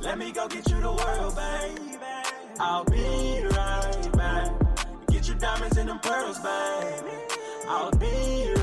Let me go get you the world, baby. I'll be right back. Get your diamonds and them pearls, baby. I'll be right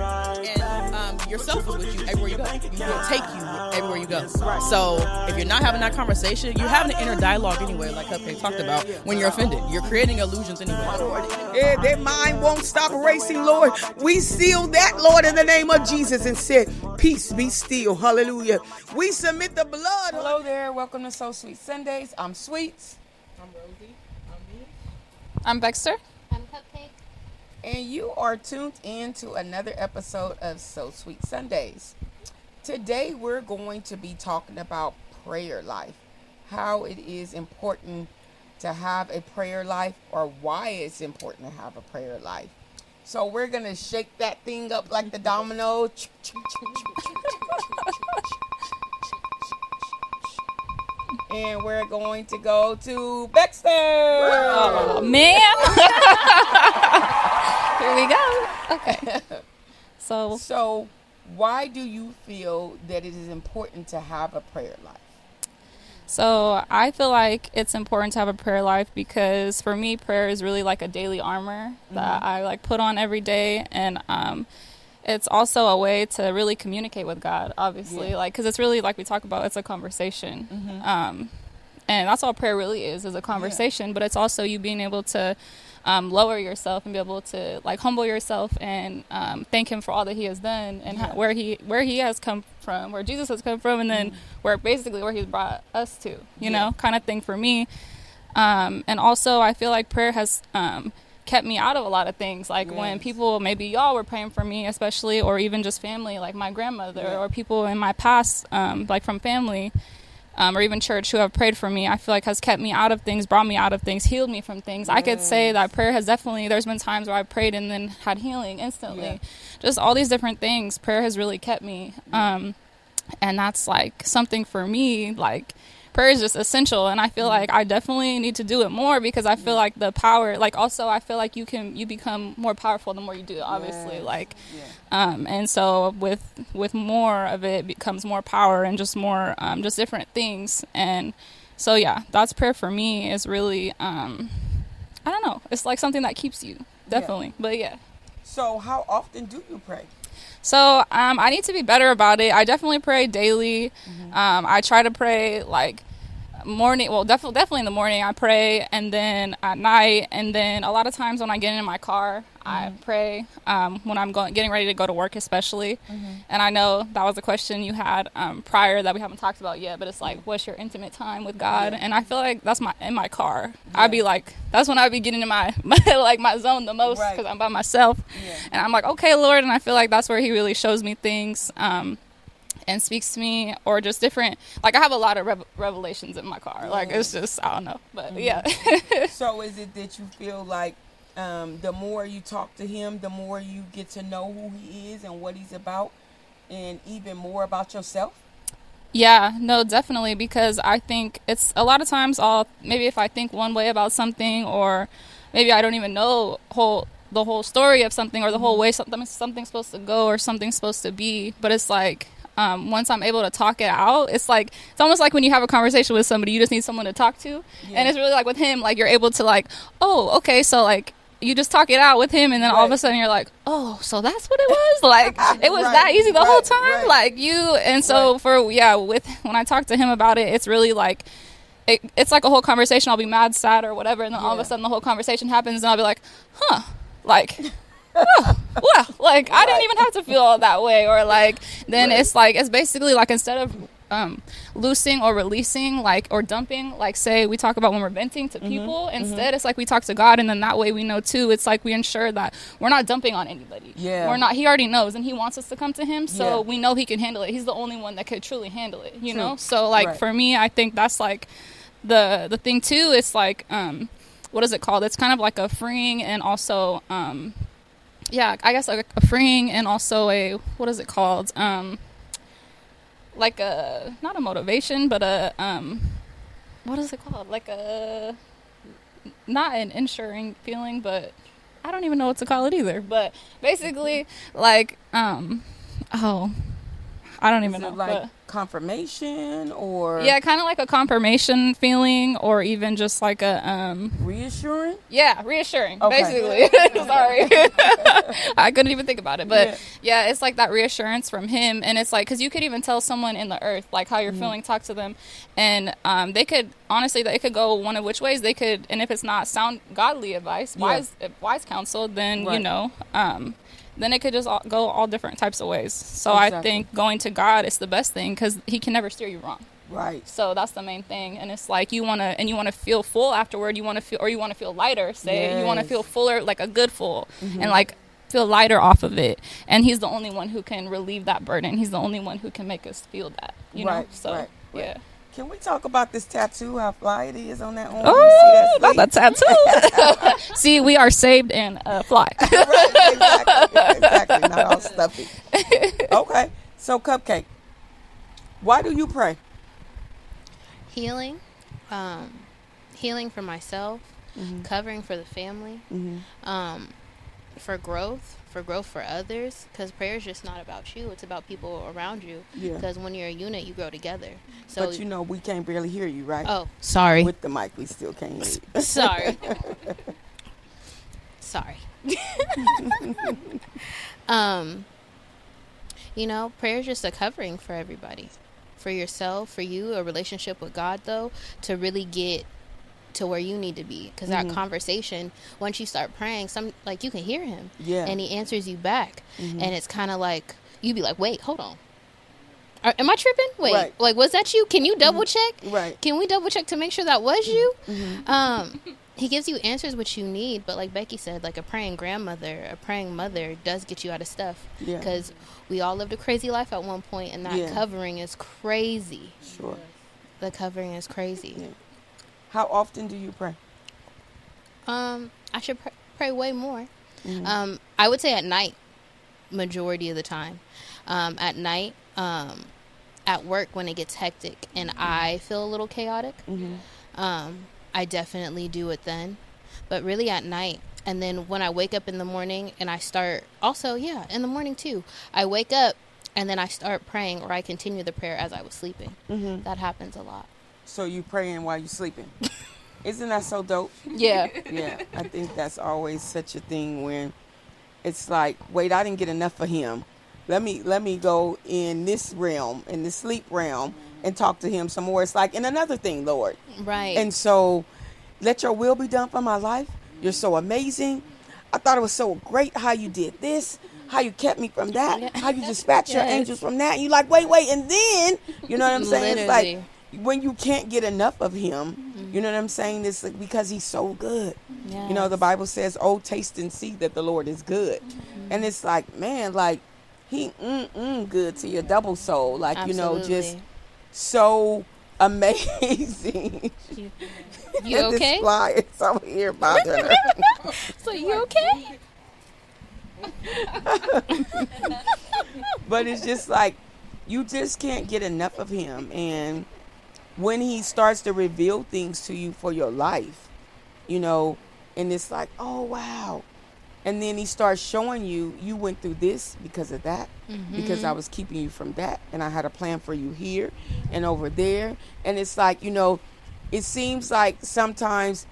yourself is with you everywhere you go. He will take you everywhere you go. So if you're not having that conversation, you're having an inner dialogue anyway, like Cupcake talked about. When you're offended, you're creating illusions anyway. Lord, yeah, their mind won't stop racing, Lord. We seal that, Lord, in the name of Jesus, and said, "Peace, be still." Hallelujah. We submit the blood. Hello there. Welcome to So Sweet Sundays. I'm Sweets. I'm Rosie. I'm me. I'm Baxter. I'm Cupcake. And you are tuned in to another episode of So Sweet Sundays. Today, we're going to be talking about prayer life, how it is important to have a prayer life, or why it's important to have a prayer life. So, we're going to shake that thing up like the domino. And we're going to go to Baxter. Oh man. Here we go. Okay. So So, why do you feel that it is important to have a prayer life? so I feel like it's important to have a prayer life because for me prayer is really like a daily armor that I like put on every day and um it's also a way to really communicate with God, obviously, Yeah. like because it's really like we talk about, it's a conversation, um, and that's all prayer really is, is a conversation. But it's also you being able to um, lower yourself and be able to like humble yourself and um, thank Him for all that He has done and how, where He where He has come from, where Jesus has come from, and then where basically where He's brought us to, you Yeah. know, kind of thing for me. Um, and also, I feel like prayer has um, kept me out of a lot of things. Like when people, maybe y'all were praying for me, especially, or even just family, like my grandmother, Yeah. or people in my past, um, like from family, um, or even church who have prayed for me. I feel like has kept me out of things, brought me out of things, healed me from things. I could say that prayer has definitely. There's been times where I prayed and then had healing instantly. Yeah. Just all these different things. Prayer has really kept me. Um, and that's like something for me like prayer is just essential and i feel like i definitely need to do it more because i feel like the power like also i feel like you can you become more powerful the more you do it obviously Yes. like Yeah. Um and so with with more of it becomes more power and just more um just different things and so yeah that's prayer for me is really um i don't know it's like something that keeps you definitely but yeah So, how often do you pray? So um, I need to be better about it. I definitely pray daily. Mm-hmm. Um, I try to pray like morning. Well, definitely, definitely in the morning I pray, and then at night, and then a lot of times when I get in my car, I Mm-hmm. pray. Um, when I'm going, getting ready to go to work, especially. Mm-hmm. And I know that was a question you had um, prior that we haven't talked about yet. But it's like, what's your intimate time with God? Yeah. And I feel like that's my in my car. Yeah. I'd be like, that's when I'd be getting in my, my like my zone the most Right. because I'm by myself. Yeah. And I'm like, okay, Lord. And I feel like that's where He really shows me things um, and speaks to me, or just different. Like, I have a lot of rev- revelations in my car. Like, it's just, I don't know. But yeah. So, is it that you feel like um, the more you talk to him, the more you get to know who he is and what he's about, and even more about yourself? Yeah, no, definitely because I think it's a lot of times I'll maybe if I think one way about something or maybe I don't even know whole the whole story of something or the whole way something something's supposed to go or something's supposed to be, but it's like um, once I'm able to talk it out, it's like it's almost like when you have a conversation with somebody, you just need someone to talk to, Yeah. and it's really like with him, like you're able to like, oh, okay, so like you just talk it out with him, and then all of a sudden you're like, oh, so that's what it was, like it was that easy the whole time, right. like you, and so Right. for yeah, with when I talk to him about it, it's really like. It, it's like a whole conversation. I'll be mad, sad, or whatever, and then all of a sudden the whole conversation happens, and I'll be like, "Huh, like, oh, wow, like I didn't even have to feel that way," or like, then it's like it's basically like instead of um, loosing or releasing, like or dumping, like say we talk about when we're venting Mm-hmm. to people, instead it's like we talk to God, and then that way we know too. It's like we ensure that we're not dumping on anybody. Yeah. we're not. He already knows, and He wants us to come to Him, so Yeah. we know He can handle it. He's the only one that could truly handle it. You True. know, so like Right. for me, I think that's like the the thing too. It's like um, what is it called? It's kind of like a freeing and also um, yeah, I guess like a freeing and also a what is it called? Um, like a not a motivation, but a um, what is it called? Like a not an insuring feeling, but I don't even know what to call it either. But basically, like um, oh, I don't even know. like but- confirmation or yeah, kind of like a confirmation feeling, or even just like a um, reassuring? yeah, reassuring. Okay. Basically, sorry, I couldn't even think about it, but Yeah. yeah. it's like that reassurance from him, and it's like because you could even tell someone in the earth like how you're Mm-hmm. feeling, talk to them, and um, they could honestly, they could go one of which ways they could, and if it's not sound godly advice, Yeah. wise wise counsel, then you know. Um, then it could just all, go all different types of ways. So I think going to God is the best thing because He can never steer you wrong. Right. So that's the main thing, and it's like you want to, and you want to feel full afterward. You want to feel, or you want to feel lighter. Say you want to feel fuller, like a good full, mm-hmm. and like feel lighter off of it. And he's the only one who can relieve that burden. He's the only one who can make us feel that. You know. So right, right. yeah. Can we talk about this tattoo? How fly it is on that arm? Oh, You see that's that a tattoo. See, we are saved and uh, fly. right, exactly, exactly. Not all stuffy. Okay. So, cupcake. Why do you pray? healing, um, healing for myself, Mm-hmm. covering for the family, um, for growth, for growth for others. Because prayer is just not about you; it's about people around you. Yeah. Because when you're a unit, you grow together. So, but you know we can't barely hear you, right? oh, sorry, With the mic, we still can't hear you. sorry, sorry. um, you know, prayer is just a covering for everybody, for yourself, for you, a relationship with God, though, to really get to where you need to be. Because that conversation, once you start praying, some like you can hear Him, Yeah. and He answers you back, and it's kind of like you'd be like, wait, hold on. Are, am I tripping? Wait, Right. like was that you? Can you double check? Right. Can we double check to make sure that was you? Mm-hmm. Um, he gives you answers what you need, but like Becky said, like a praying grandmother, a praying mother does get you out of stuff. Yeah. Because we all lived a crazy life at one point, and that Yeah. covering is crazy. Sure. The covering is crazy. Yeah. How often do you pray? Um, I should pr- pray way more. Mm-hmm. Um, I would say at night, majority of the time. Um, at night, um, at work when it gets hectic and I feel a little chaotic, um, I definitely do it then. But really at night, and then when I wake up in the morning and I start, also, yeah, in the morning too, I wake up and then I start praying or I continue the prayer as I was sleeping. Mm-hmm. That happens a lot. So you praying while you sleeping? Isn't that so dope? Yeah. yeah, I think that's always such a thing when it's like, wait, I didn't get enough of him. Let me let me go in this realm, in the sleep realm, mm-hmm. and talk to him some more. It's like, in another thing, Lord. Right. And so, let your will be done for my life. You're so amazing. I thought it was so great how you did this, how you kept me from that, how you dispatched your angels from that. You like, wait, wait, and then you know what I'm saying? It's like Literally. When you can't get enough of him, you know what I'm saying? It's like because he's so good. You know, the Bible says, "Oh, taste and see that the Lord is good," and it's like, man, like he mm mm good to your double soul, like you know, just so amazing. You this okay? fly is over here her. So you okay? but it's just like you just can't get enough of him and when he starts to reveal things to you for your life you know and it's like oh wow and then he starts showing you you went through this because of that because mm-hmm. i was keeping you from that and i had a plan for you here and over there and it's like you know it seems like sometimes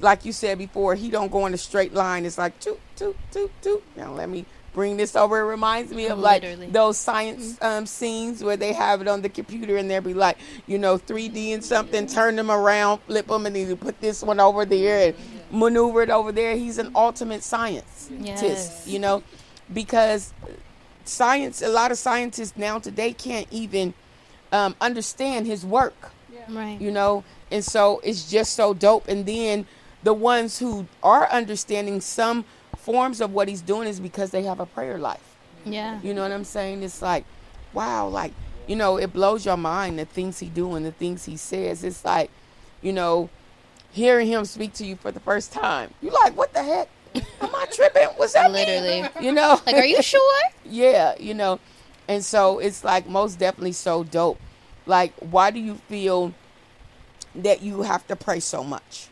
like you said before, he don't go in a straight line. It's like toot toot toot toot. Now let me bring this over. It reminds me of like Literally. those science um, scenes where they have it on the computer and they'll be like, you know, 3D and something, turn them around, flip them, and then you put this one over there and maneuver it over there. He's an ultimate scientist, Yes. you know, because science. A lot of scientists now today can't even um, understand his work Right. you know and so it's just so dope and then the ones who are understanding some forms of what he's doing is because they have a prayer life Yeah. you know what i'm saying it's like wow like you know it blows your mind the things he do and the things he says it's like you know hearing him speak to you for the first time you like what the heck am i tripping what's that mean?" Literally. you know Like, are you sure? yeah, you know. And so it's like most definitely so dope. Like, why do you feel that you have to pray so much?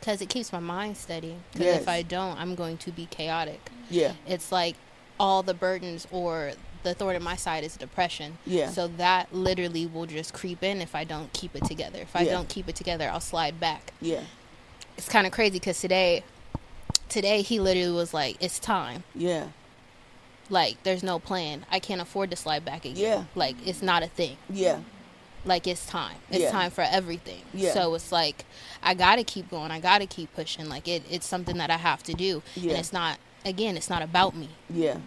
Because it keeps my mind steady. Because Yes. if I don't, I'm going to be chaotic. Yeah. It's like all the burdens or the thorn in my side is depression. Yeah. So that literally will just creep in if I don't keep it together. If I Yeah. don't keep it together, I'll slide back. Yeah. It's kind of crazy because today, today he literally was like, "It's time." Yeah. Like, there's no plan. I can't afford to slide back again. Yeah. Like, it's not a thing. Yeah. Like, it's time. It's Yeah. time for everything. Yeah. So it's like, I gotta keep going. I gotta keep pushing. Like, it, it's something that I have to do. Yeah. And it's not. Again, it's not about me. Yeah.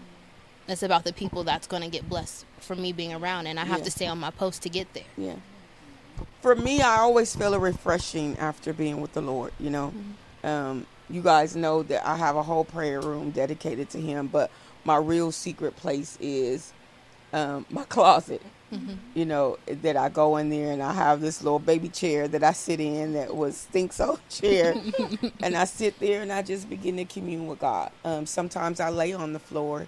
It's about the people that's to get blessed from me being around, and I have to stay on my post to get there. Yeah. For me, I always feel a refreshing after being with the Lord. You know, um, you guys know that I have a whole prayer room dedicated to Him, but my real secret place is um, my closet. You know that I go in there and I have this little baby chair that I sit in that was Think's old chair, and I sit there and I just begin to commune with God. Um, sometimes I lay on the floor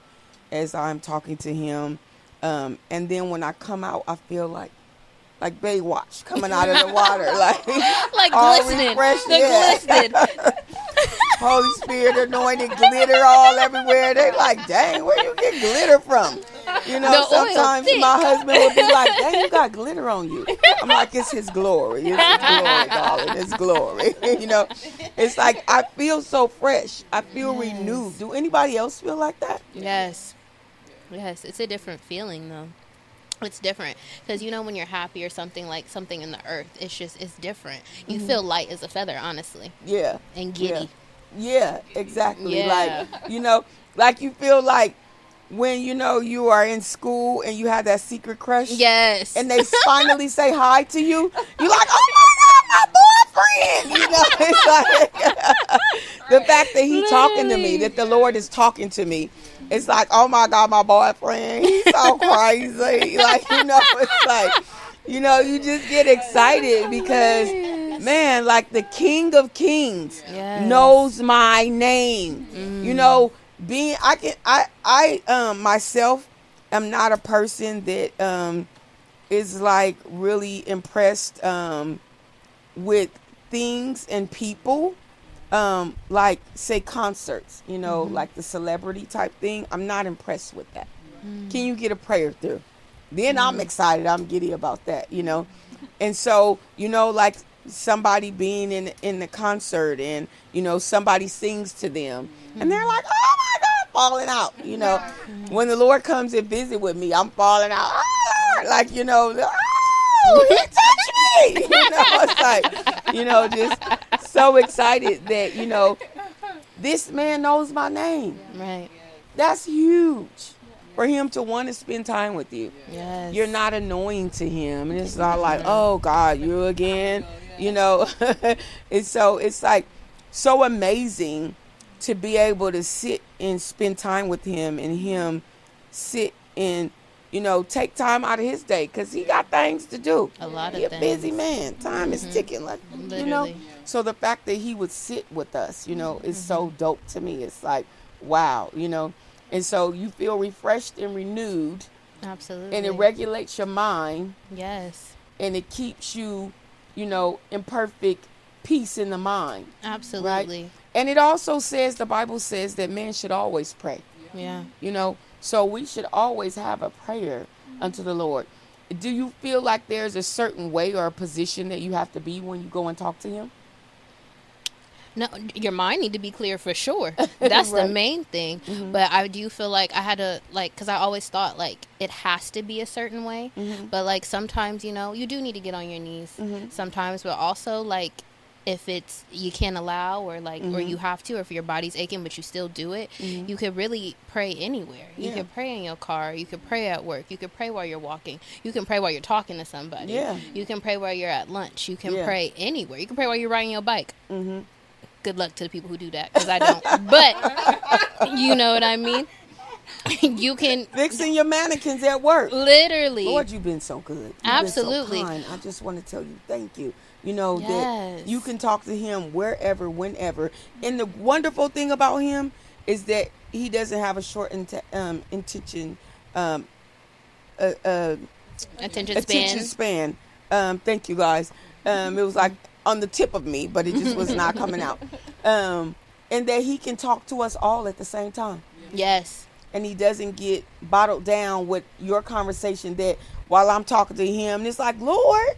as I'm talking to Him, um, and then when I come out, I feel like like Baywatch coming out of the water, like Like all glistening. The yeah. glistening. Holy Spirit anointed glitter all everywhere. They like, dang, where you get glitter from? You know, The sometimes my husband would be like, dang, you got glitter on you. I'm like, it's his glory. It's his glory, darling. It's glory. you know, it's like I feel so fresh. I feel renewed. Do anybody else feel like that? Yes. Yes, it's a different feeling though. It's different because you know when you're happy or something like something in the earth, it's just it's different. You mm-hmm. feel light as a feather, honestly, Yeah. and Yeah. giddy. Yeah, exactly. Yeah. Like, you know, like you feel like when you know you are in school and you have that secret crush. Yes. and they finally say hi to you, you're like, oh my god, my boyfriend! You know, it's like the fact that he talking to me, that the Lord is talking to me. It's like, oh my god, my boyfriend, he's so crazy. Like, you know, it's like, you know, you just get excited because, man, like the King of Kings Yes. knows my name. You know, being I can I I um myself am not a person that um is like really impressed um with things and people um like say concerts you know mm-hmm. like the celebrity type thing i'm not impressed with that. Mm. Can you get a prayer through? Then i'm mm. excited i'm giddy about that you know? And so you know like somebody being in in the concert and you know somebody sings to them and they're mm. like oh my god falling out you know? When the lord comes and visit with me i'm falling out oh, Lord, like you know oh he touched me you know? It's like you know just so excited that you know this man knows my name. Right. that's huge for him to want to spend time with you. Yes. you're not annoying to him. And it's not like oh god you again? You know? It's so it's like so amazing to be able to sit and spend time with him and him sit and you know take time out of his day because he got things to do. A lot of he a busy man. Time is mm-hmm. ticking like you know? Literally. So the fact that he would sit with us you know is so mm-hmm. dope to me it's like wow you know and so you feel refreshed and renewed Absolutely. and it regulates your mind yes. and it keeps you, you know, in perfect peace in the mind. Absolutely. And it also says the Bible says that men should always pray. Yeah. You know, so we should always have a prayer unto the Lord. Do you feel like there's a certain way or a position that you have to be when you go and talk to him? No, your mind need to be clear for sure. That's the main thing. Mm-hmm. But I do feel like I had to like because I always thought like it has to be a certain way. Mm-hmm. But like sometimes you know you do need to get on your knees. Mm-hmm. Sometimes, but also like if it's you can't allow or like or you have to or if your body's aching but you still do it you could really pray anywhere. You Yeah. could pray in your car. You can pray at work. You can pray while you're walking. You can pray while you're talking to somebody. Yeah. you can pray while you're at lunch. You can Yeah. pray anywhere. You can pray while you're riding your bike good luck to the people who do that because I don't. but you know what I mean. you can Fixing your mannequins at work. literally. Lord, you've been so good. You've Absolutely. Been so kind. I just want to tell you thank you. You know Yes. that you can talk to him wherever, whenever. And the wonderful thing about him is that he doesn't have a short int- um, intention, um, uh, uh, attention span. attention span. Um, thank you guys. Um, it was like on the tip of me, but it just was not coming out. Um, and that he can talk to us all at the same time. Yes. And he doesn't get bottled down with your conversation that while I'm talking to him, it's like, Lord,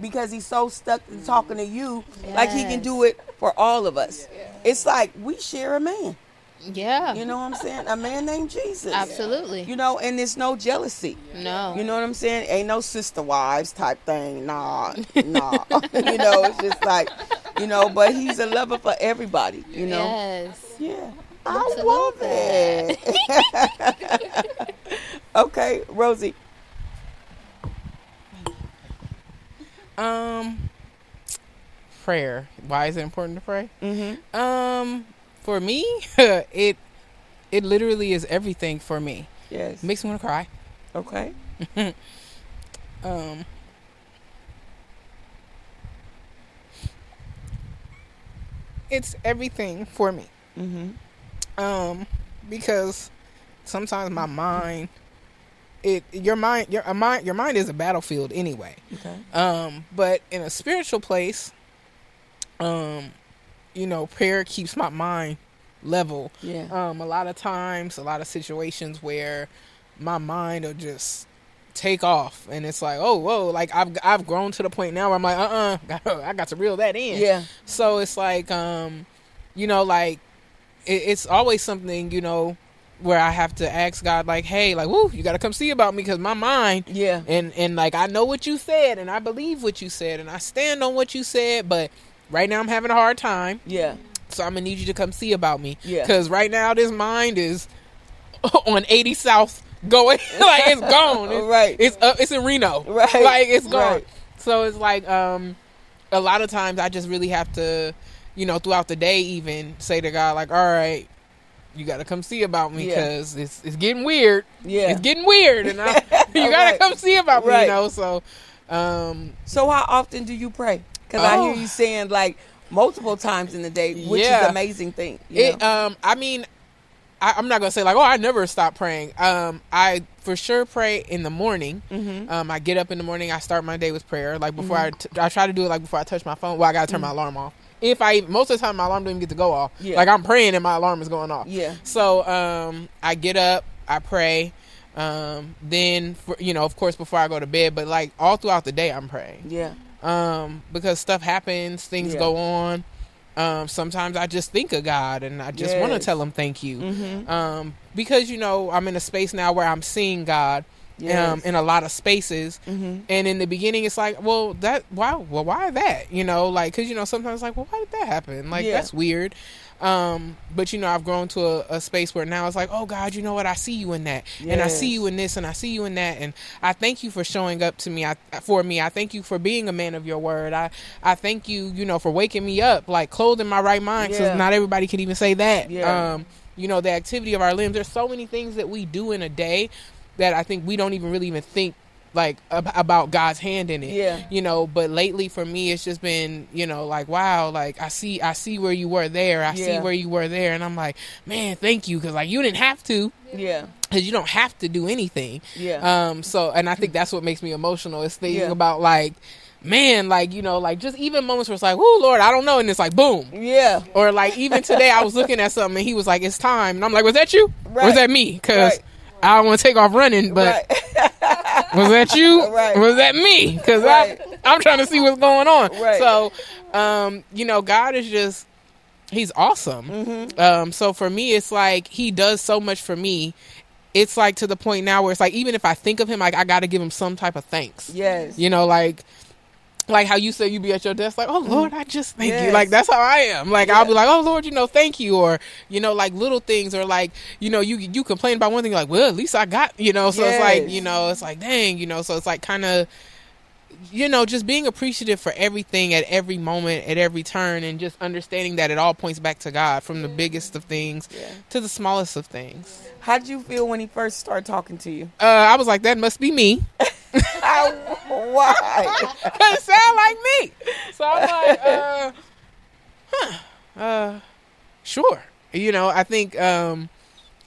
because he's so stuck to talking to you, like he can do it for all of us. It's like we share a man. Yeah. You know what I'm saying? A man named Jesus. Absolutely. You know, and there's no jealousy. no. You know what I'm saying? Ain't no sister wives type thing. Nah, nah. you know, it's just like, you know, but he's a lover for everybody, you know? Yes. Yeah. Love I love love it. okay, Rosie. Um, prayer. Why is it important to pray? Mm-hmm. Um, for me, it it literally is everything for me. Yes. makes me want to cry. Okay. Um, it's everything for me. Mm-hmm. Um, because sometimes my mind, it your mind your a mind your mind is a battlefield anyway. Okay. Um, but in a spiritual place, um, you know, prayer keeps my mind level. Yeah. Um, a lot of times, a lot of situations where my mind will just take off, and it's like, oh, whoa, like I've I've grown to the point now where I'm like, uh, uh I got to reel that in. Yeah. So it's like, um, you know, like it, it's always something, you know, where I have to ask God, like, hey, like, woo, you got to come see about me because my mind Yeah. and and like I know what you said and I believe what you said and I stand on what you said, but right now I'm having a hard time, Yeah. so I'm gonna need you to come see about me. Yeah. Because right now this mind is on 80 South going like it's gone. It's, Right. It's uh, it's in Reno. Right. Like it's gone. Right. So it's like um a lot of times I just really have to, you know, throughout the day even say to God like, all right. You gotta come see about me Yeah. because it's it's getting weird. Yeah. It's getting weird, and I, you gotta Right. come see about me. Right. You know, so um, So how often do you pray? Because I hear Oh. you saying like multiple times in the day, which Yeah. is amazing thing. you it know? um, I mean, I, I'm not gonna say like, oh, I never stop praying. Um, I for sure pray in the morning. Mhm. Um, I get up in the morning. I start my day with prayer. Like before I, t- I try to do it like before I touch my phone. Well, I gotta turn my alarm off. If I most of the time my alarm doesn't even get to go off. Yeah. Like I'm praying and my alarm is going off. Yeah. So um, I get up, I pray. Um, then for, you know, of course, before I go to bed, but like all throughout the day, I'm praying. yeah. Um, because stuff happens, things Yeah. go on. Um, sometimes I just think of God and I just want to tell Him thank you. Mm-hmm. Um, because you know I'm in a space now where I'm seeing God Yes. um, in a lot of spaces, Mm-hmm. and in the beginning it's like, well, that why, well, why that? You know, like because you know sometimes like, well, why did that happen? Like Yeah. that's weird. Um, but you know, I've grown to a, a space where now it's like, oh God, you know what? I see you in that, and I see you in this, and I see you in that, and I thank you for showing up to me. I, for me, I thank you for being a man of your word. I, I thank you, you know, for waking me up, like clothed in my right mind. Yeah. Because not everybody can even say that. Yeah. Um, you know, the activity of our limbs. There's so many things that we do in a day that I think we don't even really even think like ab- about God's hand in it. Yeah. You know, but lately for me it's just been, you know, like wow, like I see I see where you were there. I see where you were there and I'm like, man, thank you cuz like you didn't have to Yeah. cuz you don't have to do anything. Yeah. Um so and I think that's what makes me emotional is thinking Yeah. about like man, like you know, like just even moments where it's like, "Whoo, Lord, I don't know," and it's like, boom, yeah. or like even today, I was looking at something and he was like, "It's time," and I'm like, "Was that you? Or was that me?" Because Right. I don't want to take off running, but right. was that you? Right. Was that me? Because Right. I'm trying to see what's going on. Right. So, um, you know, God is just He's awesome. Mm-hmm. Um, so for me, it's like He does so much for me. It's like to the point now where it's like even if I think of Him, like I got to give Him some type of thanks. yes. You know, like like how you say you be at your desk, like, oh mm-hmm. Lord, I just thank you. Like that's how I am. Like I'll be like, oh Lord, you know, thank you, or you know, like little things, or like you know, you you complain about one thing, you're like, well, at least I got, you know. So it's like, you know, it's like, dang, you know. So it's like kind of, you know, just being appreciative for everything at every moment, at every turn, and just understanding that it all points back to God, from the biggest of things Yeah. to the smallest of things. How'd you feel when he first started talking to you? Uh, I was like, that must be me. Why? Cause it sound like me. So I'm like, uh, huh, uh, sure. You know, I think, um,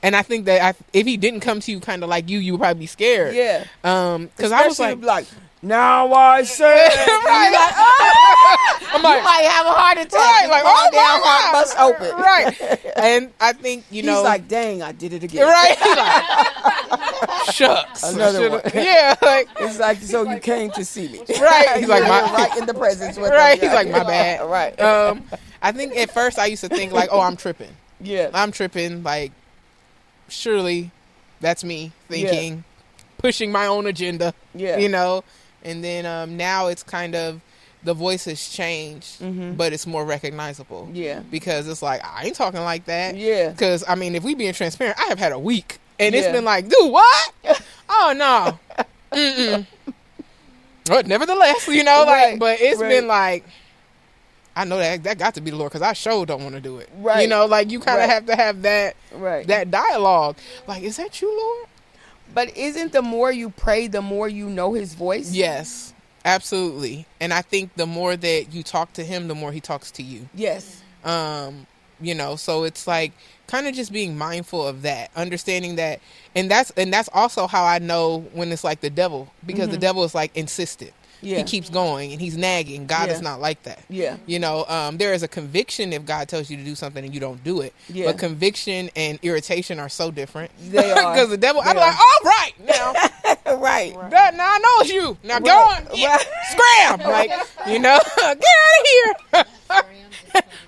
and I think that I, if he didn't come to you kind of like you, you would probably be scared. Yeah. Um, cause I was like, like Now I say, Right. You're like, "Ah!" I'm you like, might have a heart attack. right, like, oh down, my heart God. bust open. right. And I think you know He's know, like, dang, I did it again. right? Like, Shucks. Another one. Yeah, like It's like, so you came to see me. Right. He's like, my- right in the presence with right. him. He's like, my bad. Right. Um, I think at first I used to think like, oh, I'm tripping. yeah. I'm tripping. Like, surely that's me thinking, pushing my own agenda. Yeah. You know, and then um, now it's kind of the voice has changed, Mhm. but it's more recognizable. Yeah. Because it's like I ain't talking like that. Yeah. Because I mean, if we being transparent, I have had a week, and it's been like, dude, what? oh no. Mm-mm. But nevertheless, you know, Right, like, but it's right. been like, I know that that got to be the Lord because I sure don't want to do it. Right. You know, like you kind of Right. have to have that Right. that dialogue. Like, is that you, Lord? But isn't the more you pray, the more you know his voice? Yes, absolutely. And I think the more that you talk to Him, the more He talks to you. Yes. um you know so it's like kind of just being mindful of that understanding that and that's and that's also how i know when it's like the devil because the devil is like insistent Mm-hmm. Yeah. he keeps going and he's nagging god Yeah. is not like that Yeah. you know um there is a conviction if god tells you to do something and you don't do it Yeah. but conviction and irritation are so different They are. because the devil They i'm are. like all right now right. that now i know it's you now go on yeah, Right. scram like you know get out of here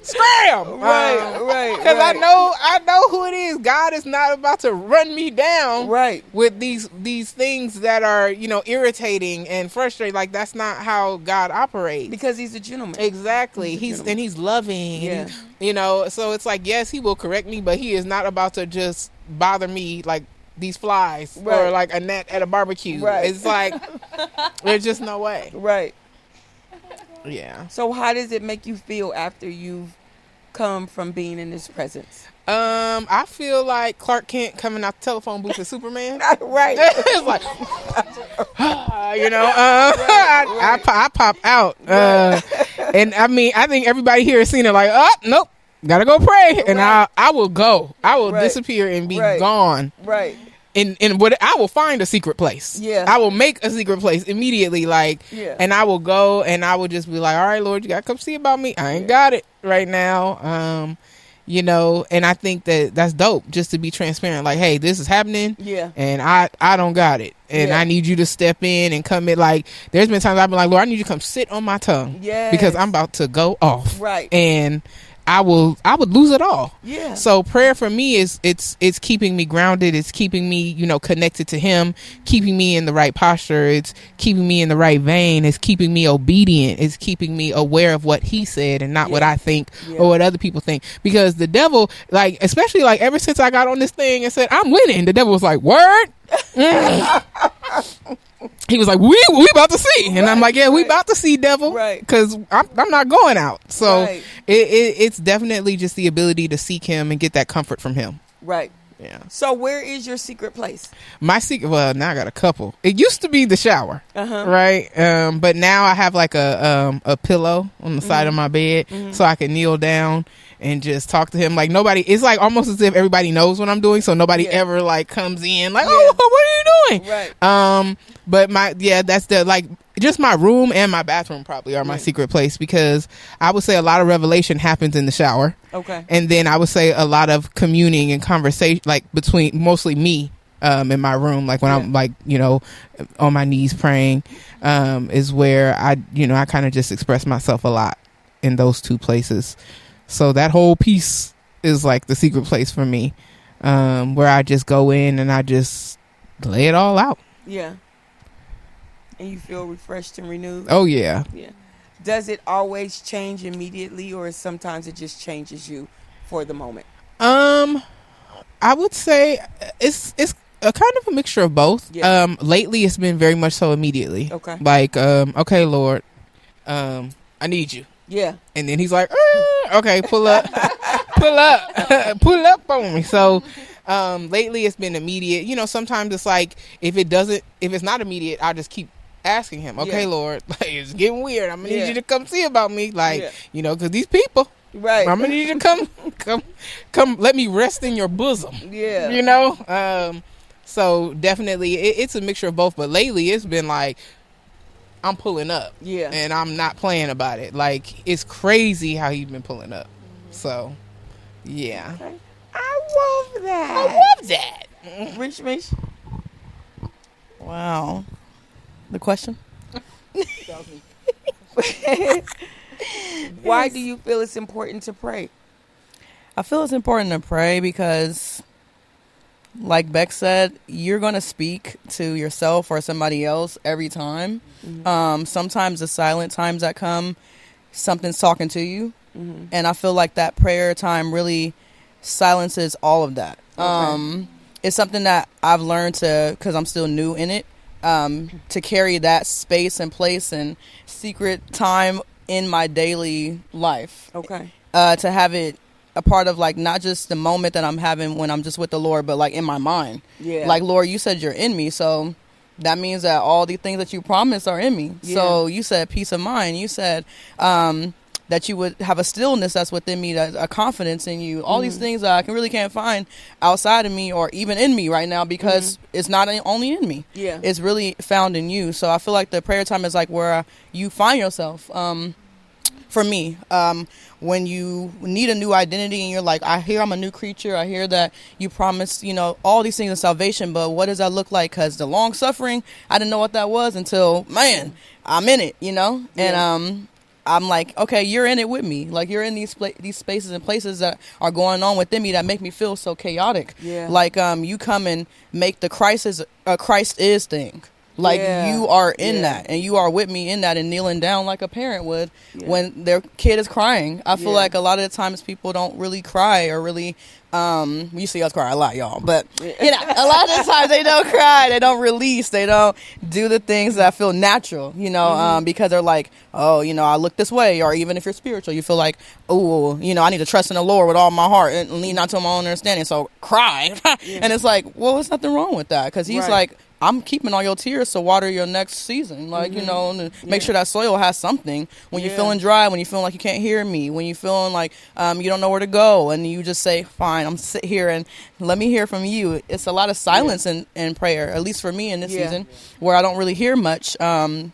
scram Right. Um, right. because I know I know who it is. God is not about to run me down Right. with these these things that are you know irritating and frustrating. Like that's not how God operates. Because he's a gentleman. Exactly. He's He's gentleman. and he's loving. Yeah. and, you know, so it's like yes, he will correct me, but he is not about to just bother me like these flies or like a net at a barbecue. Right. It's like there's just no way. Right. Yeah. So how does it make you feel after you've come from being in his presence? Um, I feel like Clark Kent coming out the telephone booth as Superman. right. it's like, you know, uh, I, I, po- I pop out. Uh, and I mean, I think everybody here has seen it like, oh, nope, gotta go pray. And I, I will go. I will Right. disappear and be Right. gone. right. In, in what I will find a secret place. Yeah. I will make a secret place immediately. Like, Yeah. and I will go and I will just be like, all right, Lord, you gotta come see about me. I ain't got it right now. Um, you know, and I think that that's dope just to be transparent. Like, hey, this is happening Yeah. and I I don't got it, and Yeah. I need you to step in and come in. Like, there's been times I've been like, Lord, I need you to come sit on my tongue, Yeah, because I'm about to go off, Right. And I will I would lose it all. Yeah. So prayer for me is it's it's keeping me grounded. It's keeping me you know connected to Him, keeping me in the right posture. It's keeping me in the right vein. It's keeping me obedient. It's keeping me aware of what He said and not what I think Yeah. or what other people think. Because the devil, like especially like ever since I got on this thing and said I'm winning, the devil was like, "Word." Mm. He was like, "We we about to see," and I'm like, "Yeah, we about to see, devil." Right. Because I'm I'm not going out. So Right. it, it it's definitely just the ability to seek him and get that comfort from him. Right. Yeah. So where is your secret place? My secret. Well, now I got a couple. It used to be the shower, Uh-huh. right? Um, but now I have like a um a pillow on the side of my bed, so I can kneel down and just talk to him. Like nobody. It's like almost as if everybody knows what I'm doing, so nobody Yeah. ever like comes in like, Yeah. oh, what are you doing? Right. Um, but my yeah, that's the like just my room and my bathroom probably are my Yeah. secret place because I would say a lot of revelation happens in the shower Okay. and then I would say a lot of communing and conversation, like between mostly me um, in my room, like when I'm like you know on my knees praying, um, is where I you know I kind of just express myself a lot in those two places. So that whole piece is like the secret place for me, um, where I just go in and I just lay it all out. Yeah. And you feel refreshed and renewed? Oh yeah, Yeah. Does it always change immediately or sometimes it just changes you for the moment? Um, I would say it's it's a kind of a mixture of both. Yeah. Um, lately it's been very much so immediately. Okay. Like, um, okay, Lord, um, I need you, Yeah. and then he's like, "Uh, okay, pull up, pull up, pull up on me. So. Um, lately it's been immediate. You know, sometimes it's like if it doesn't, if it's not immediate, I'll just keep asking him. Okay, Yeah. Lord, like it's getting weird. I'm gonna Yeah. need you to come see about me. Like, Yeah. you know, because these people, Right. I'm gonna need you to come, come, come. Let me rest in your bosom. yeah. You know. Um. So definitely, it, it's a mixture of both. But lately, it's been like, I'm pulling up. Yeah. And I'm not playing about it. Like it's crazy how he's been pulling up. So, yeah. I love that. I love that. Mm-hmm. Rich Mish. Wow. The question? Why do you feel it's important to pray? I feel it's important to pray because, like Beck said, you're going to speak to yourself or somebody else every time. Um, sometimes the silent times that come, something's talking to you. And I feel like that prayer time really silences all of that. Um, it's something that I've learned to, because I'm still new in it, um, to carry that space and place and secret time in my daily life Okay. uh, to have it a part of like not just the moment that I'm having when I'm just with the Lord, but like in my mind. Yeah. Like Lord, you said you're in me, so that means that all the things that you promised are in me. Yeah. So you said peace of mind. You said um, that you would have a stillness that's within me, that a confidence in you. All these things that I can really can't find outside of me or even in me right now because it's not only in me. Yeah. it's really found in you. So I feel like the prayer time is like where you find yourself. Um, for me um, when you need a new identity and you're like i hear i'm a new creature i hear that you promised you know all these things in salvation but what does that look like because the long suffering i didn't know what that was until man i'm in it you know and um I'm like, okay, you're in it with me. Like you're in these pla- these spaces and places that are going on within me that make me feel so chaotic. Yeah. Like um, you come and make the crisis a Christ is thing. Like Yeah. you are in Yeah. that, and you are with me in that, and kneeling down like a parent would when their kid is crying. I feel Yeah. like a lot of the times people don't really cry or really. Um, you see us cry a lot, y'all, but you know, a lot of the times they don't cry, they don't release, they don't do the things that feel natural, you know, Mm-hmm. um, because they're like, oh, you know, I look this way, or even if you're spiritual, you feel like, oh, you know, I need to trust in the Lord with all my heart and lean not to my own understanding, so cry, and it's like, well, there's nothing wrong with that, because He's Right. like, I'm keeping all your tears to water your next season. Like, you know, and make sure that soil has something. When you're Mm-hmm. Feeling dry, when you're feeling like you can't hear me, when you're feeling like um, you don't know where to go, and you just say, fine, I'm sit here and let me hear from you. It's a lot of silence in, in prayer, at least for me in this Yeah. season, where I don't really hear much. Um,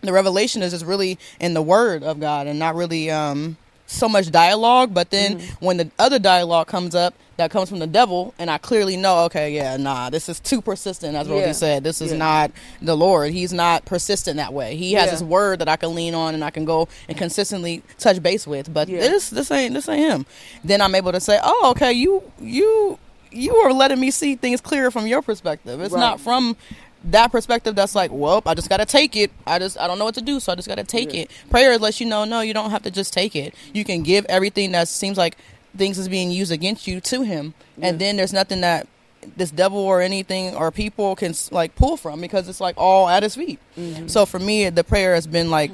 the revelation is just really in the word of God and not really um, so much dialogue. But then Mm-hmm. when the other dialogue comes up, that comes from the devil, and I clearly know, okay, yeah, nah, this is too persistent, as Rosie Yeah. said. This is Yeah. not the Lord. He's not persistent that way. He has Yeah. His word that I can lean on and I can go and consistently touch base with. But Yeah. this, this ain't, this ain't him. Then I'm able to say, oh, okay, you, you, you are letting me see things clearer from your perspective. It's Right. not from that perspective that's like, well, I just gotta take it. I just I don't know what to do, so I just gotta take it. Prayer lets you know, no, you don't have to just take it. You can give everything that seems like things is being used against you to him, and then there's nothing that this devil or anything or people can like pull from because it's like all at his feet. Mm-hmm. So for me, the prayer has been like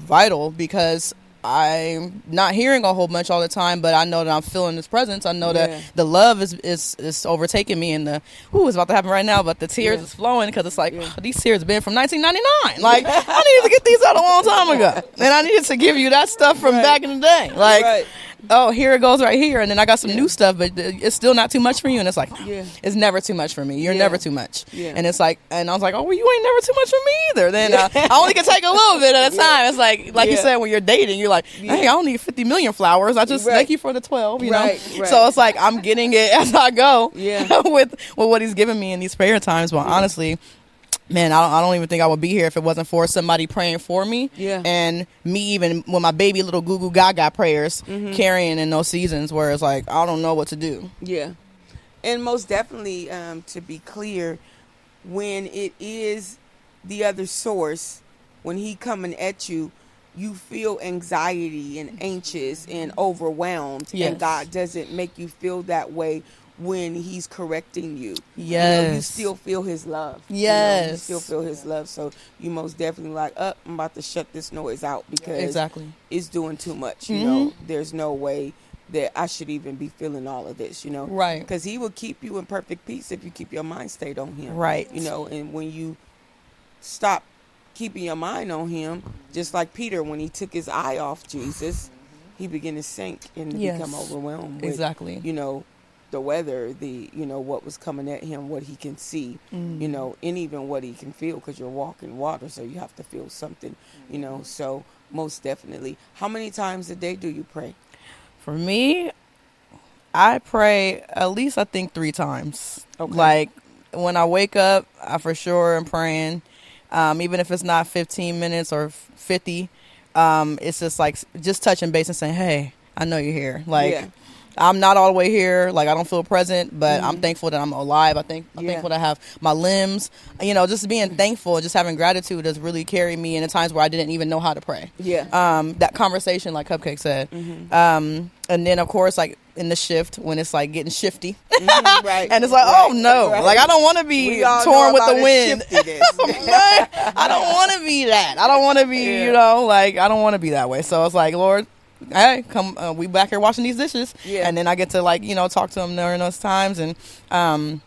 vital because I'm not hearing a whole bunch all the time, but I know that I'm feeling his presence. I know Yeah. that the love is is is overtaking me, and the who is about to happen right now. But the tears Yeah. is flowing because it's like these tears have been from 1999. Like I needed to get these out a long time ago, and I needed to give you that stuff from back in the day. Like. Right. Oh, here it goes right here, and then I got some new stuff, but it's still not too much for you. And it's like, Yeah. it's never too much for me. You're Yeah. never too much. Yeah. And it's like, and I was like, oh, well, you ain't never too much for me either. Then uh, I only can take a little bit at a time. It's like, like you said, when you're dating, you're like, hey, I don't need 50 million flowers. I just Right. thank you for the 12. You Right, know. right. So it's like I'm getting it as I go. Yeah. with with what he's giving me in these prayer times. But honestly. Man, I don't, I don't even think I would be here if it wasn't for somebody praying for me. Yeah. And me even with my baby little goo goo gaga prayers Mm-hmm. carrying in those seasons where it's like, I don't know what to do. Yeah. And most definitely, um, to be clear, when it is the other source, when he coming at you, you feel anxiety and anxious and overwhelmed. Yes. And God doesn't make you feel that way when he's correcting you. You, know, you still feel his love. You know, you still feel his love. So you most definitely like, up, I'm about to shut this noise out because Exactly. it's doing too much. You Mhm. know, there's no way that I should even be feeling all of this. You know, Right. Because He will keep you in perfect peace if you keep your mind stayed on Him. Right. You know, and when you stop keeping your mind on Him, just like Peter when he took his eye off Jesus, he began to sink and Yes. become overwhelmed. With, Exactly. You know, the weather, the you know what was coming at him, what he can see, you know, and even what he can feel because you're walking water, so you have to feel something, you know. So most definitely, how many times a day do you pray? For me, I pray at least I think three times. Okay. Like when I wake up, I for sure am praying. Um, even if it's not 15 minutes or 50, um, it's just like just touching base and saying, "Hey, I know you're here." Like Yeah. I'm not all the way here. Like I don't feel present, but I'm thankful that I'm alive. I think I'm Mm-hmm. Yeah. thankful that I have my limbs. You know, just being thankful, just having gratitude has really carried me in the times where I didn't even know how to pray Yeah. um, that conversation, like Cupcake said. Mm-hmm. Um, and then, of course, like in the shift when it's like getting shifty, Mhm, right. and it's like, Right, oh no, right. like I don't want to be torn with the wind. I don't want to be that. I don't want to be, Yeah. you know, like I don't want to be that way. So it's like, Lord, hey, come, uh, we back here washing these dishes, Yeah. and then I get to like, you know, talk to them during those times, and um,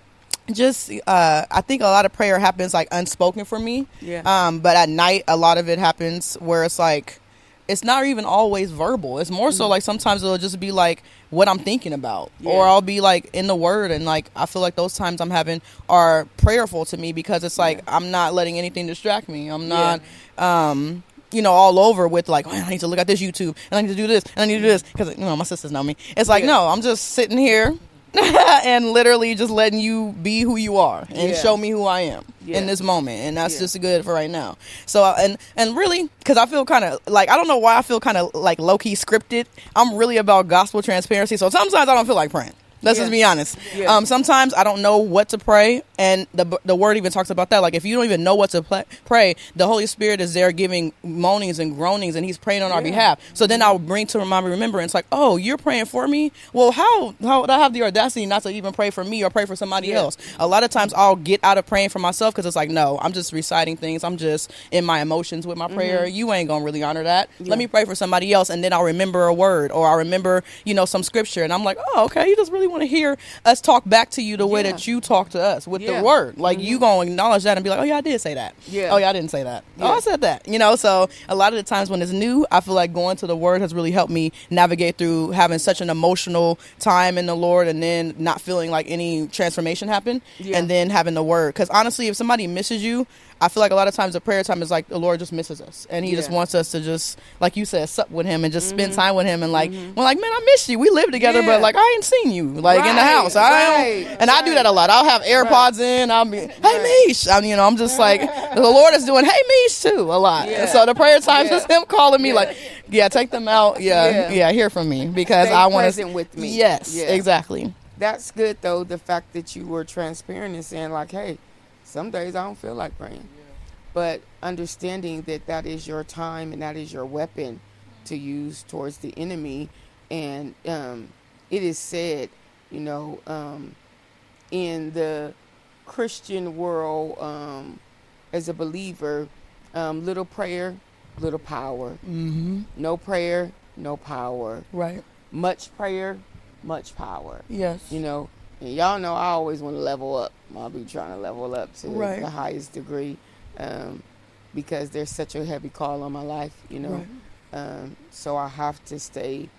just, uh, I think a lot of prayer happens like unspoken for me. Yeah. Um, but at night, a lot of it happens where it's like, it's not even always verbal. It's more so like sometimes it'll just be like what I'm thinking about, Yeah. or I'll be like in the Word, and like I feel like those times I'm having are prayerful to me because it's like I'm not letting anything distract me. I'm not, um, you know, all over with like, oh, I need to look at this YouTube, and I need to do this, and I need to do this because you know my sisters know me. It's like Yeah. no, I'm just sitting here. and literally just letting you be who you are and Yeah. show me who I am Yeah. in this moment, and that's just good for right now. So uh, and and really, because I feel kind of like I don't know why I feel kind of like low key scripted. I'm really about gospel transparency, so sometimes I don't feel like praying. Let's just be honest. Yeah. Um, sometimes I don't know what to pray, and the the word even talks about that. Like if you don't even know what to pray, the Holy Spirit is there giving moanings and groanings, and He's praying on our behalf. So then I'll bring to my remembrance, like, oh, you're praying for me. Well, how how would I have the audacity not to even pray for me or pray for somebody Yeah. else? A lot of times I'll get out of praying for myself because it's like, no, I'm just reciting things. I'm just in my emotions with my prayer. You ain't gonna really honor that. Let me pray for somebody else, and then I'll remember a word or I'll remember, you know, some scripture, and I'm like, oh, okay, you just really want to hear us talk back to you the way Yeah. that you talk to us with Yeah. Mm-hmm. the word. Like you gonna acknowledge that and be like, oh yeah, I did say that. Yeah. Oh yeah, I didn't say that. Oh, I said that. You know, so a lot of the times when it's new, I feel like going to the word has really helped me navigate through having such an emotional time in the Lord and then not feeling like any transformation happened Yeah. and then having the word. Because honestly, if somebody misses you, I feel like a lot of times the prayer time is like the Lord just misses us and He just Yeah. Mm-hmm. wants us to just, like you said, sup with Him and just spend time with Him and like, we're like, man, I miss you. We live together, Yeah. but like I ain't seen you like in the house. I right, don't, and I do that a lot. I'll have AirPods in. I'll be, hey Right. Mish, I'm, you know, I'm just like the Lord is doing, hey Mish too, a lot. Yeah. So the prayer times is Him calling me like, yeah, take them out. Yeah, Yeah. hear from me because Stay I want to present with me. Yes, exactly. That's good though. The fact that you were transparent and saying like, "Hey, some days I don't feel like praying," but understanding that that is your time and that is your weapon to use towards the enemy, and um, it is said, you know, um, in the Christian world, um, as a believer, um, little prayer, little power. Mm-hmm. No prayer, no power. Right. Much prayer, much power Yes. you know and y'all know i always want to level up. I'll be trying to level up to Right. the highest degree um, because there's such a heavy call on my life you know? Right. um, so i have to stay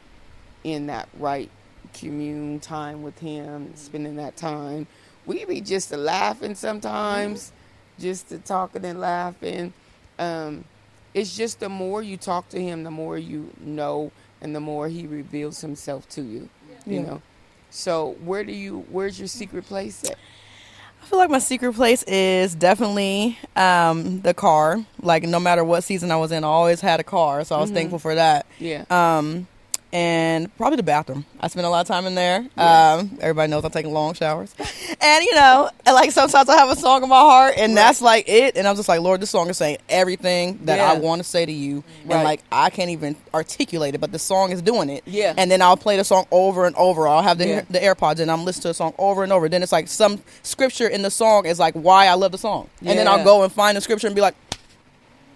in that right commune time with him spending that time. We be just laughing sometimes just to talking and laughing. Um, it's just the more you talk to him the more you know and the more he reveals himself to you you Yeah. know so where do you where's your secret place at I feel like my secret place is definitely um, the car. Like no matter what season I was in, I always had a car, so I was thankful for that. yeah Um, and probably the bathroom. I spend a lot of time in there. Yeah. Um, everybody knows I take long showers, and you know, and, like sometimes I have a song in my heart, and that's like it. And I'm just like, Lord, this song is saying everything that I want to say to you, Right. and like I can't even articulate it, but the song is doing it. Yeah. And then I'll play the song over and over. I'll have the Yeah. the AirPods, and I'm listening to the song over and over. Then it's like some scripture in the song is like why I love the song, and then I'll go and find the scripture and be like.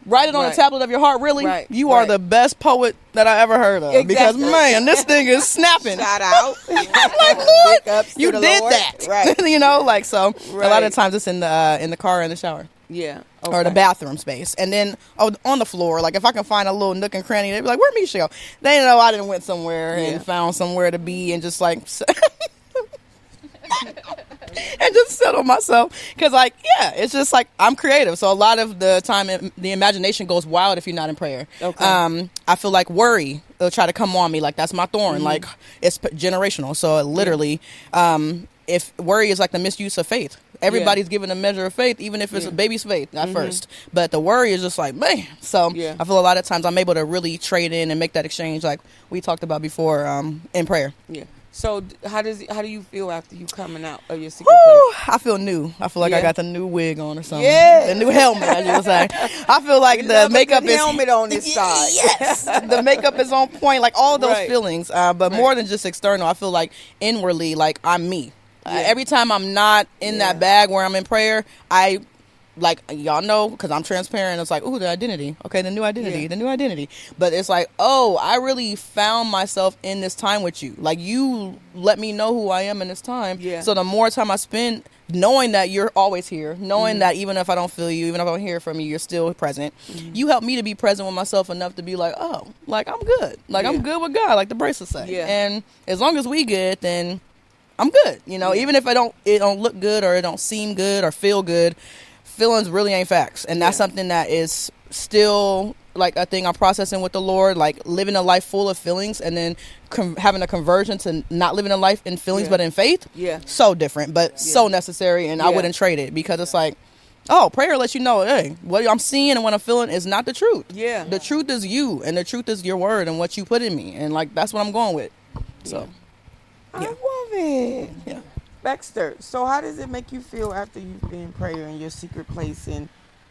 Write it on Right. the tablet of your heart. Really, Right, you are the best poet that I ever heard of. Because man, this thing is snapping. shout out like Lord, Big ups to you did Lord. that, right you know, like so. A lot of times it's in the uh, in the car and the shower yeah or the bathroom space, and then oh, on the floor. Like if I can find a little nook and cranny, they'd be like, "Where Misha go?" They know I didn't went somewhere Yeah. and found somewhere to be, and just like and just settle myself. Because like yeah it's just like i'm creative. So a lot of the time it, the imagination goes wild if you're not in prayer. Okay. um i feel like worry will try to come on me. Like that's my thorn. Mm-hmm. like it's generational. So it literally um if worry is like the misuse of faith everybody's given a measure of faith even if it's Yeah. a baby's faith at first. But the worry is just like man. So Yeah. i feel a lot of times i'm able to really trade in and make that exchange like we talked about before um in prayer. Yeah. So how does how do you feel after you coming out of your secret place? I feel new. I feel like Yeah. I got the new wig on or something. Yeah. The new helmet, as you would say. I feel like We the makeup is helmet on this side. Yes, the makeup is on point. Like all those Right. feelings, uh, but more than just external. I feel like inwardly, like I'm me. Uh, every time I'm not in Yeah. that bag where I'm in prayer, I like y'all know because I'm transparent. It's like, ooh, the identity. Okay, the new identity, Yeah. the new identity. But it's like, oh, I really found myself in this time with you. Like you let me know who I am in this time. Yeah. So the more time I spend knowing that you're always here, knowing Mm-hmm. that even if I don't feel you, even if I don't hear from you, you're still present. Mm-hmm. You help me to be present with myself enough to be like, oh, like I'm good. Like Yeah. I'm good with God, like the bracelets say. Yeah. And as long as we good, then I'm good. You know, Yeah. even if I don't it don't look good or it don't seem good or feel good, feelings really ain't facts. And that's Yeah. something that is still like a thing I'm processing with the Lord, like living a life full of feelings and then com- having a conversion to not living a life in feelings Yeah. but in faith. Yeah. So different, but so necessary and I wouldn't trade it because it's like Oh, prayer lets you know, hey, what I'm seeing and what I'm feeling is not the truth. Yeah. The truth is you, and the truth is your word and what you put in me, and like that's what I'm going with. So, I love it. Yeah. Baxter, so how does it make you feel after you've been in prayer in your secret place and,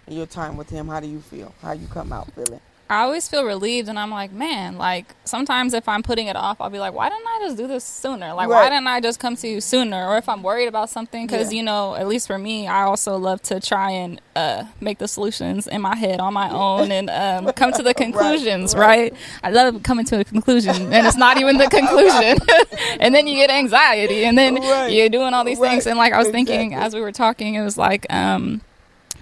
and your time with him? How do you feel? How you come out feeling? I always feel relieved, and I'm like, man, like sometimes if I'm putting it off, I'll be like, why didn't I just do this sooner? Like, why didn't I just come to you sooner? Or if I'm worried about something, because Yeah. you know, at least for me, I also love to try and uh, make the solutions in my head on my own and um, come to the conclusions. right. right, I love coming to a conclusion, and it's not even the conclusion, and then you get anxiety, and then Right. you're doing all these things. And like I was thinking as we were talking, it was like. um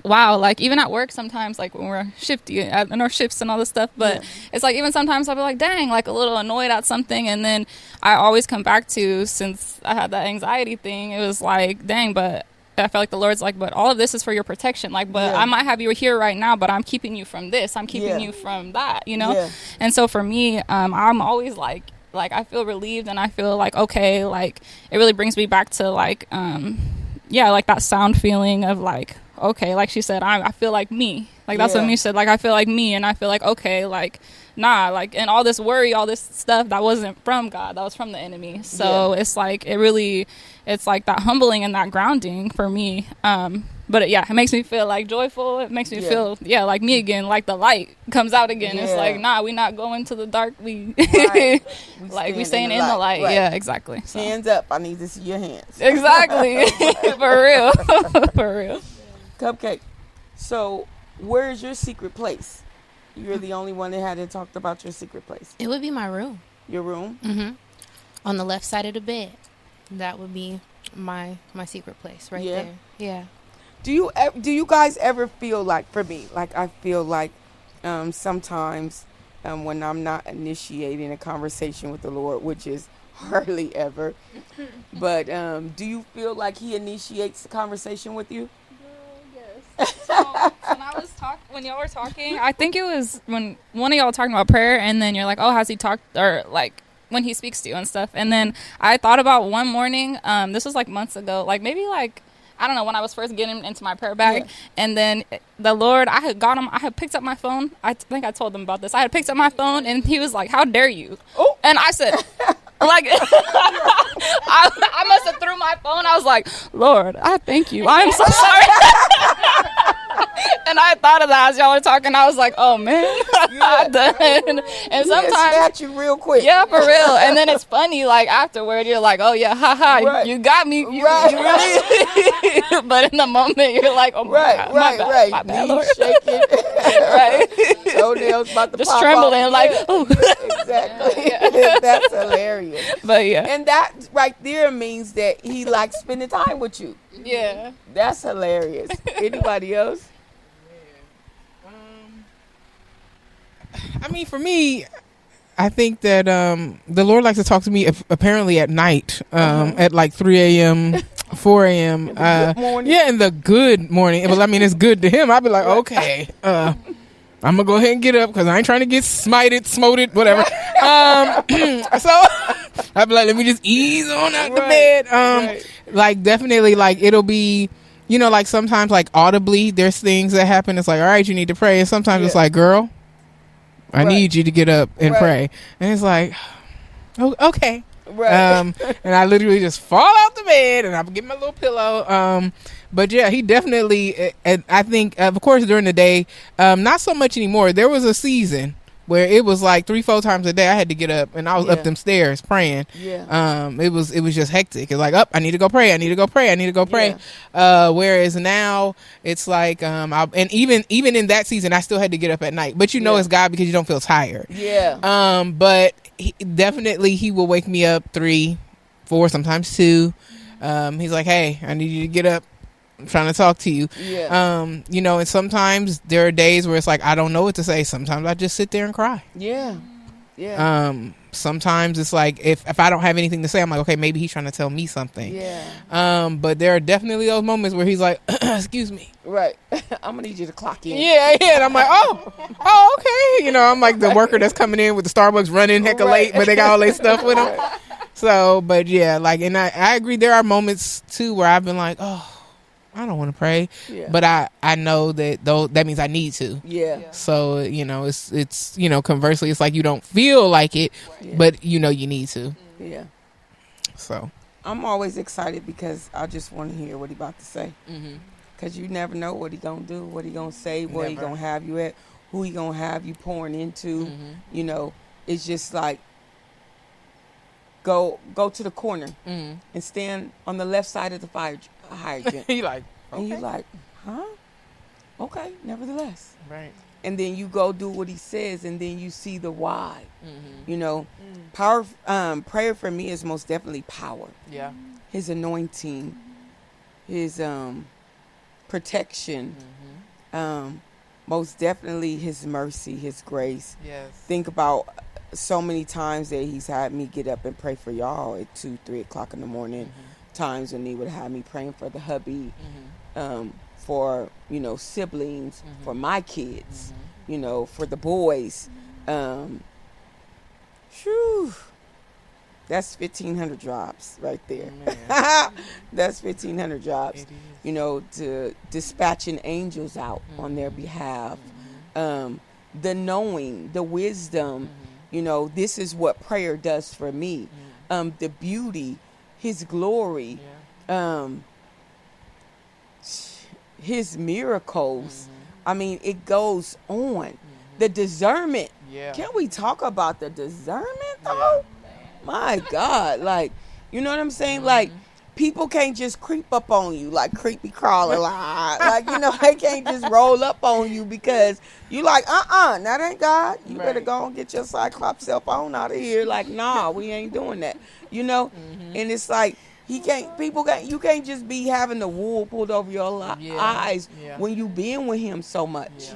wow like even at work sometimes like when we're shifty at, in our shifts and all this stuff but it's like even sometimes i'll be like dang like a little annoyed at something and then i always come back to since i had that anxiety thing it was like dang but I feel like the Lord's like, but all of this is for your protection. Like, but Yeah. I might have you here right now, but I'm keeping you from this. I'm keeping Yeah. you from that. You know. Yeah. And so for me, um, I'm always like, like I feel relieved and I feel like okay, like it really brings me back to like, um, yeah, like that sound feeling of like, okay, like she said, I, I feel like me. Like that's Yeah. what me said. Like I feel like me, and I feel like okay, like nah, like and all this worry, all this stuff that wasn't from God, that was from the enemy. So it's like it really, it's like that humbling and that grounding for me. Um, but it, yeah, it makes me feel like joyful. It makes me Yeah. feel yeah, like me again, like the light comes out again. It's like nah, we not going to the dark. We Right. We like we staying in the light. Right. Yeah, exactly. So. Hands up. I need to see your hands. Exactly. for real. for real. Cupcake. So, where's your secret place? You're the only one that hadn't talked about your secret place. It would be my room. Your room. hmm On the left side of the bed. That would be my my secret place right Yeah. there. Yeah. Do you do you guys ever feel like for me like I feel like um, sometimes um, when I'm not initiating a conversation with the Lord, which is hardly ever, but um, do you feel like He initiates the conversation with you? So when I was talk when y'all were talking, I think it was when one of y'all talking about prayer, and then you're like, "Oh, has he talked?" or like when he speaks to you and stuff. And then I thought about one morning. Um, this was like months ago, like maybe like. I don't know when I was first getting into my prayer bag, Yeah. and then the Lord, I had got him. I had picked up my phone. I think I told them about this. I had picked up my phone, and he was like, "How dare you?" Oh. And I said, like, I, I must have threw my phone. I was like, Lord, I thank you. I am so sorry. and I thought of that as y'all were talking. I was like, oh man, I done. And Yeah, sometimes, you real quick. yeah, for real. And then it's funny, like afterward, you're like, oh yeah, haha, Right. you got me. You, Right. you really. but in the moment, you're like, oh my Right, God, my right, bad, right. my bad, Lord. shaking, right. toenails about to Just pop trembling, off. like, Yeah, oh. exactly. That's hilarious. But yeah, And that right there means that he likes spending time with you. Yeah. That's hilarious. Anybody else? Yeah. Um, I mean, for me, I think that um, the Lord likes to talk to me ap- apparently at night, um, at like 3 a.m., 4 a.m. Uh, morning. yeah, in the good morning. Well, I mean, it's good to him. I'd be like, okay, uh, I'm gonna go ahead and get up because I ain't trying to get smited, smoted, whatever. um, so I'd be like, let me just ease on out the Right, bed. Um, right. like definitely, like it'll be. You know, like sometimes, like audibly, there's things that happen. It's like, all right, you need to pray, and sometimes it's like, girl, I Right. need you to get up and pray. And it's like, oh, okay. Right. Um, and I literally just fall out the bed and I get my little pillow. Um, but yeah, he definitely, and I think, of course, during the day, um, not so much anymore. There was a season where it was like three, four times a day I had to get up and I was Yeah. up them stairs praying. yeah. Um, it was it was just hectic. It's like, up, I need to go pray. I need to go pray. I need to go pray. Uh, whereas now it's like, um, I, and even even in that season, I still had to get up at night. But you know, Yeah. it's God because you don't feel tired. yeah. Um, but he, definitely he will wake me up three, four, sometimes two. Um, he's like, "Hey, I need you to get up. I'm trying to talk to you." yeah. Um, you know, and sometimes there are days where it's like I don't know what to say. Sometimes I just sit there and cry. yeah. Yeah. Um, sometimes it's like if if I don't have anything to say, I'm like, okay, maybe he's trying to tell me something. yeah. Um, but there are definitely those moments where he's like, "Excuse me." Right. I'm gonna need you to clock in. Yeah, yeah. And I'm like, oh, oh, okay. You know, I'm like the worker that's coming in with the Starbucks running heck of late, but they got all their stuff with them. So, but yeah, like, and I, I agree. There are moments too where I've been like, oh, I don't want to pray, Yeah. but I, I know that though that means I need to. yeah. So you know, it's it's you know, conversely, it's like you don't feel like it, Yeah. but you know you need to. Yeah. So I'm always excited because I just want to hear what he about to say. Mm-hmm. Cause you never know what he gonna do, what he gonna say, where he gonna have you at, who he gonna have you pouring into. Mm-hmm. You know, it's just like go go to the corner mm-hmm. and stand on the left side of the fire hydrant, he like, and you like, huh? Okay, nevertheless. right. And then you go do what he says, and then you see the why. Mm-hmm. You know, power. Um, prayer for me is most definitely power. Yeah. his anointing, his um, protection, um, most definitely his mercy, his grace. Yes. Think about so many times that he's had me get up and pray for y'all at two, three o'clock in the morning. Times when he would have me praying for the hubby, um, for you know siblings, for my kids, you know, for the boys. Um, Phew. That's fifteen hundred drops right there. That's fifteen hundred drops. You know, to dispatching angels out on their behalf. Um, the knowing, the wisdom. You know, this is what prayer does for me. Um, the beauty, His glory, um, His miracles. I mean, it goes on. The discernment. Yeah. Can we talk about the discernment though? My God, like, you know what I'm saying? Like, people can't just creep up on you like creepy crawler, like, like you know, they can't just roll up on you because you like, uh, uh that ain't God. You better go and get your cyclops self on out of here. Like, nah, we ain't doing that. You know, mm-hmm. and it's like. He can't. People can't. You can't just be having the wool pulled over your li- Yeah, eyes yeah. when you been with him so much Yeah.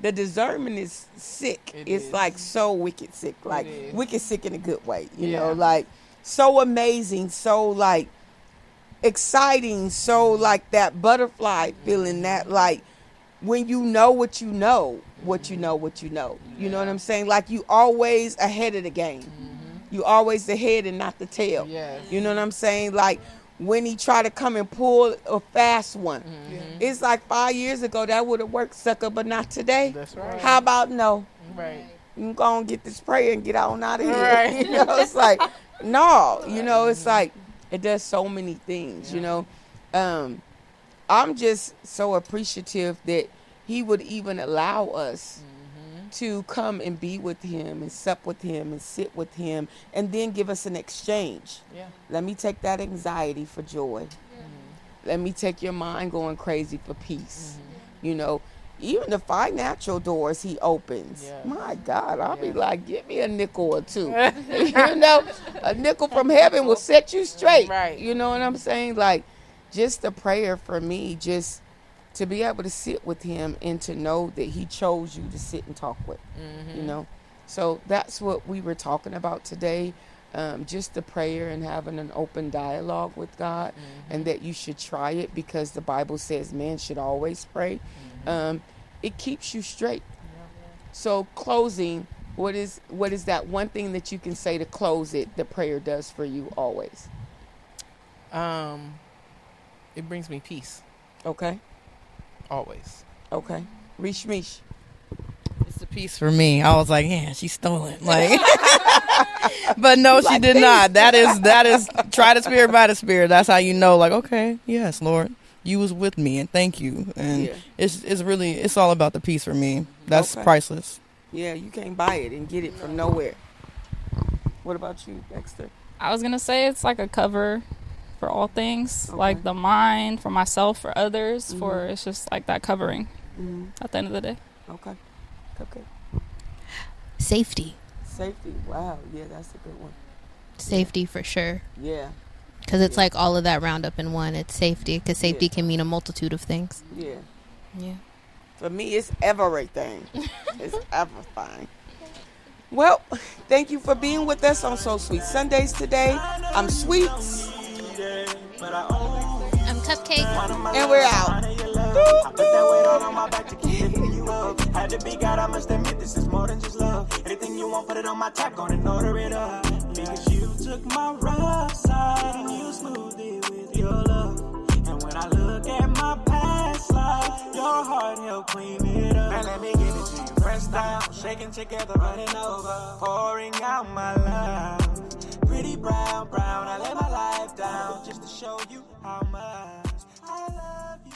the discernment is sick. It it's is. like so wicked sick, like wicked sick in a good way. You know, like so amazing, so like exciting, so mm-hmm. like that butterfly mm-hmm. feeling that like when you know what you know, what you know, what you know. You know what I'm saying? Like you always ahead of the game. You always the head and not the tail. Yes. You know what I'm saying? Like when he tried to come and pull a fast one. It's like five years ago that would have worked, sucker, but not today. That's right. How about no? Right. You go and get this prayer and get on out of here. Right. You know, it's like no. You know, it's like it does so many things. You know, um, I'm just so appreciative that he would even allow us to come and be with him and sup with him and sit with him and then give us an exchange. Yeah. Let me take that anxiety for joy. Mm-hmm. Let me take your mind going crazy for peace. Mm-hmm. You know, even the financial doors he opens. Yeah. My God, I'll be like, give me a nickel or two. you know, a nickel from heaven will set you straight. Right. You know what I'm saying? Like, just a prayer for me, just to be able to sit with him and to know that he chose you to sit and talk with. Mm-hmm. You know, So that's what we were talking about today. Um, just the prayer and having an open dialogue with God, and that you should try it because the Bible says man should always pray. Um, it keeps you straight. So closing, what is what is that one thing that you can say to close it? The prayer does for you always. Um, it brings me peace Okay. Always. Okay. Reach Mish. It's a piece for me. I was like, yeah, she stole it. Like, but no, she Like did this. not. That is that is try the spirit by the spirit. That's how you know. Like, okay, yes, Lord, you was with me, and thank you. And Yeah. it's it's really it's all about the peace for me. That's Okay. priceless. Yeah, you can't buy it and get it from nowhere. What about you, Dexter? I was gonna say it's like a cover for all things, Okay. like the mind, for myself, for others. For Mhm. it's just like that covering Mm-hmm. at the end of the day. Okay. Okay. Safety. Safety. Wow. Yeah, that's a good one. Safety for sure. Yeah. Because it's Yeah. like all of that round up in one. It's safety. Because safety Yeah. can mean a multitude of things. Yeah. Yeah. For me, it's everything. it's everything. Well, thank you for being with us on So Sweet Sundays today. I'm Sweets, But I own I'm Cupcake. and we're out. I put that weight all on my back to keep lifting you up. Had to be God, I must admit this is more than just love. Anything you want, put it on my tap, gonna order it up. Because you took my rough side and you smoothed it with your love. And when I look at my past life, your heart helped clean it up. Now let me give it to you. Press down, shaking together, running over, pouring out my love. Pretty brown, brown, I lay my life down just to show you how much I love.